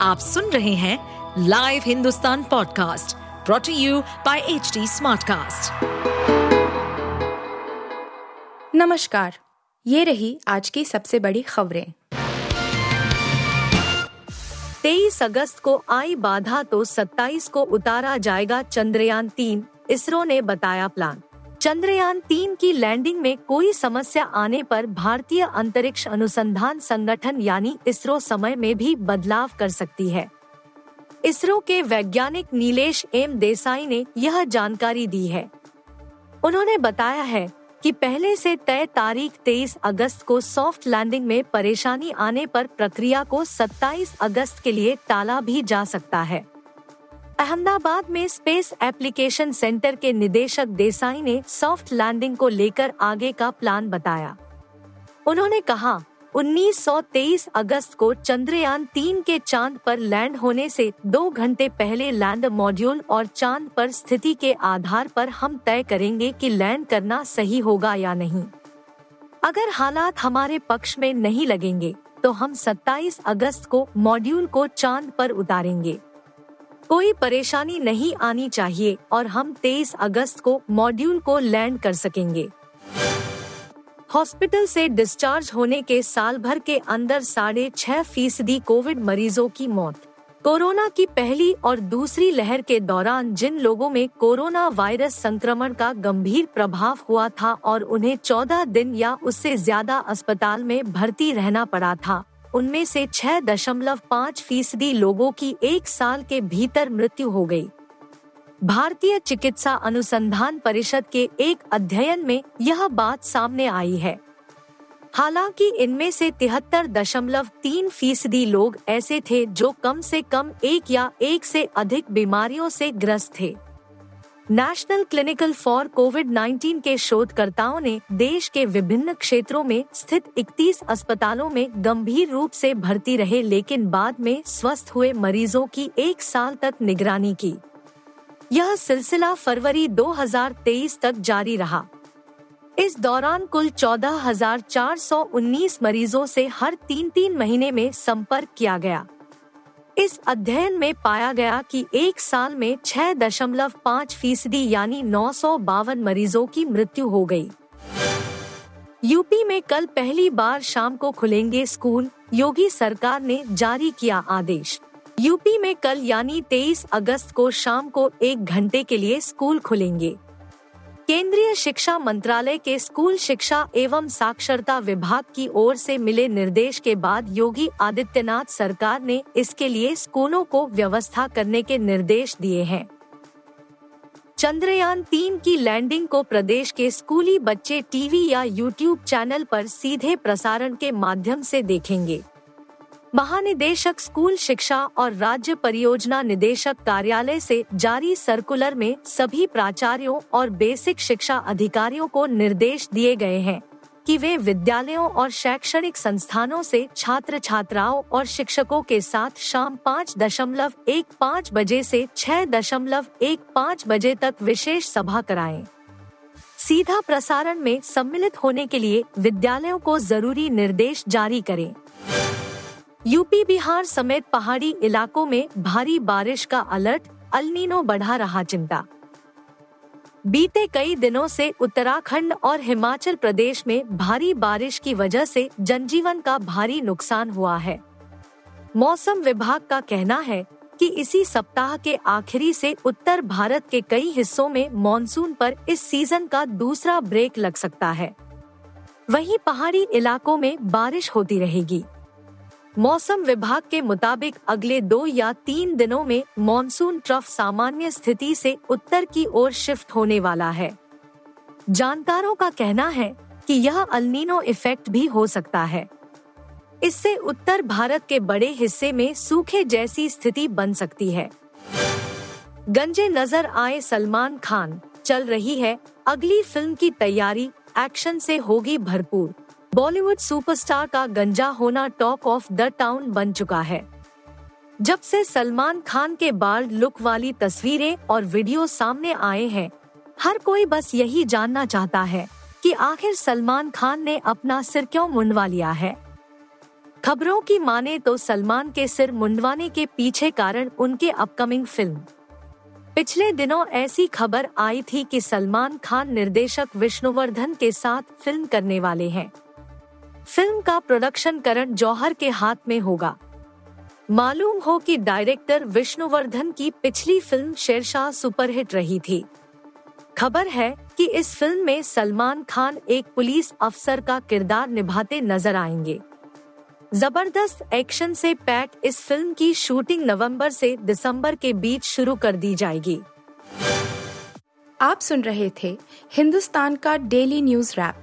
आप सुन रहे हैं Live Hindustan podcast brought to you by H Smartcast. नमस्कार, ये रही आज की सबसे बड़ी खबरें 23 अगस्त को आई बाधा तो 27 को उतारा जाएगा चंद्रयान तीन, इसरो ने बताया प्लान चंद्रयान तीन की लैंडिंग में कोई समस्या आने पर भारतीय अंतरिक्ष अनुसंधान संगठन यानी इसरो समय में भी बदलाव कर सकती है। इसरो के वैज्ञानिक नीलेश एम देसाई ने यह जानकारी दी है। उन्होंने बताया है कि पहले से तय तारीख 23 अगस्त को सॉफ्ट लैंडिंग में परेशानी आने पर प्रक्रिया को 27 अगस्त के लिए टाला भी जा सकता है। अहमदाबाद में स्पेस एप्लीकेशन सेंटर के निदेशक देसाई ने सॉफ्ट लैंडिंग को लेकर आगे का प्लान बताया। उन्होंने कहा 1923 अगस्त को चंद्रयान तीन के चाँद पर लैंड होने से दो घंटे पहले लैंड मॉड्यूल और चाँद पर स्थिति के आधार पर हम तय करेंगे कि लैंड करना सही होगा या नहीं। अगर हालात हमारे पक्ष में नहीं लगेंगे तो हम 27 अगस्त को मॉड्यूल को चाँद पर उतारेंगे। कोई परेशानी नहीं आनी चाहिए और हम 23 अगस्त को मॉड्यूल को लैंड कर सकेंगे। हॉस्पिटल से डिस्चार्ज होने के साल भर के अंदर साढ़े छह फ़ीसदी कोविड मरीजों की मौत। कोरोना की पहली और दूसरी लहर के दौरान जिन लोगों में कोरोना वायरस संक्रमण का गंभीर प्रभाव हुआ था और उन्हें 14 दिन या उससे ज़्यादा अस्पताल में भर्ती रहना पड़ा था उनमें से छह दशमलव पाँच फ़ीसदी लोगों की एक साल के भीतर मृत्यु हो गई। भारतीय चिकित्सा अनुसंधान परिषद के एक अध्ययन में यह बात सामने आई है हालाँकि इनमें से तिहत्तर दशमलव तीन फ़ीसदी लोग ऐसे थे जो कम से कम एक या एक से अधिक बीमारियों से ग्रस्त थे नेशनल क्लिनिकल फॉर कोविड 19 के शोधकर्ताओं ने देश के विभिन्न क्षेत्रों में स्थित 31 अस्पतालों में गंभीर रूप से भर्ती रहे लेकिन बाद में स्वस्थ हुए मरीजों की एक साल तक निगरानी की। यह सिलसिला फरवरी 2023 तक जारी रहा। इस दौरान कुल 14,419 मरीजों से हर तीन तीन महीने में संपर्क किया गया। इस अध्ययन में पाया गया कि एक साल में छह दशमलव पाँच फ़ीसदी यानी नौ सौ बावन मरीजों की मृत्यु हो गई। यूपी में कल पहली बार शाम को खुलेंगे स्कूल, योगी सरकार ने जारी किया आदेश यूपी में कल यानी 23 अगस्त को शाम को एक घंटे के लिए स्कूल खुलेंगे केंद्रीय शिक्षा मंत्रालय के स्कूल शिक्षा एवं साक्षरता विभाग की ओर से मिले निर्देश के बाद योगी आदित्यनाथ सरकार ने इसके लिए स्कूलों को व्यवस्था करने के निर्देश दिए हैं। चंद्रयान तीन की लैंडिंग को प्रदेश के स्कूली बच्चे टीवी या यूट्यूब चैनल पर सीधे प्रसारण के माध्यम से देखेंगे। महानिदेशक स्कूल शिक्षा और राज्य परियोजना निदेशक कार्यालय से जारी सर्कुलर में सभी प्राचार्यों और बेसिक शिक्षा अधिकारियों को निर्देश दिए गए हैं कि वे विद्यालयों और शैक्षणिक संस्थानों से छात्र छात्राओं और शिक्षकों के साथ शाम पाँच दशमलव एक पाँच बजे से छह दशमलव एक पाँच बजे तक विशेष सभा कराएँ। सीधा प्रसारण में सम्मिलित होने के लिए विद्यालयों को ज़रूरी निर्देश जारी करें यूपी, बिहार समेत पहाड़ी इलाकों में भारी बारिश का अलर्ट, अलनीनो बढ़ा रहा चिंता। बीते कई दिनों से उत्तराखंड और हिमाचल प्रदेश में भारी बारिश की वजह से जनजीवन का भारी नुकसान हुआ है। मौसम विभाग का कहना है कि इसी सप्ताह के आखिरी से उत्तर भारत के कई हिस्सों में मॉनसून पर इस सीज़न का दूसरा ब्रेक लग सकता है। वहीं पहाड़ी इलाकों में बारिश होती रहेगी। मौसम विभाग के मुताबिक अगले दो या तीन दिनों में मॉनसून ट्रफ सामान्य स्थिति से उत्तर की ओर शिफ्ट होने वाला है। जानकारों का कहना है कि यह अल्नीनो इफ़ेक्ट भी हो सकता है। इससे उत्तर भारत के बड़े हिस्से में सूखे जैसी स्थिति बन सकती है। गंजे नज़र आए सलमान खान, चल रही है अगली फ़िल्म की तैयारी, एक्शन से होगी भरपूर। बॉलीवुड सुपरस्टार का गंजा होना टॉक ऑफ़ द टाउन बन चुका है। जब से सलमान खान के बाल लुक वाली तस्वीरें और वीडियो सामने आए हैं, हर कोई बस यही जानना चाहता है कि आखिर सलमान खान ने अपना सिर क्यों मुंडवा लिया है। खबरों की माने तो सलमान के सिर मुंडवाने के पीछे कारण उनके अपकमिंग फ़िल्म। पिछले दिनों ऐसी खबर आई थी कि सलमान खान निर्देशक विष्णुवर्धन के साथ फ़िल्म करने वाले हैं। फ़िल्म का प्रोडक्शन करण जौहर के हाथ में होगा। मालूम हो कि डायरेक्टर विष्णुवर्धन की पिछली फ़िल्म शेरशाह सुपरहिट रही थी। खबर है कि इस फ़िल्म में सलमान खान एक पुलिस अफसर का किरदार निभाते नज़र आएँगे। ज़बरदस्त एक्शन से पैक इस फ़िल्म की शूटिंग नवंबर से दिसंबर के बीच शुरू कर दी जाएगी। आप सुन रहे थे हिंदुस्तान का डेली न्यूज़ रैप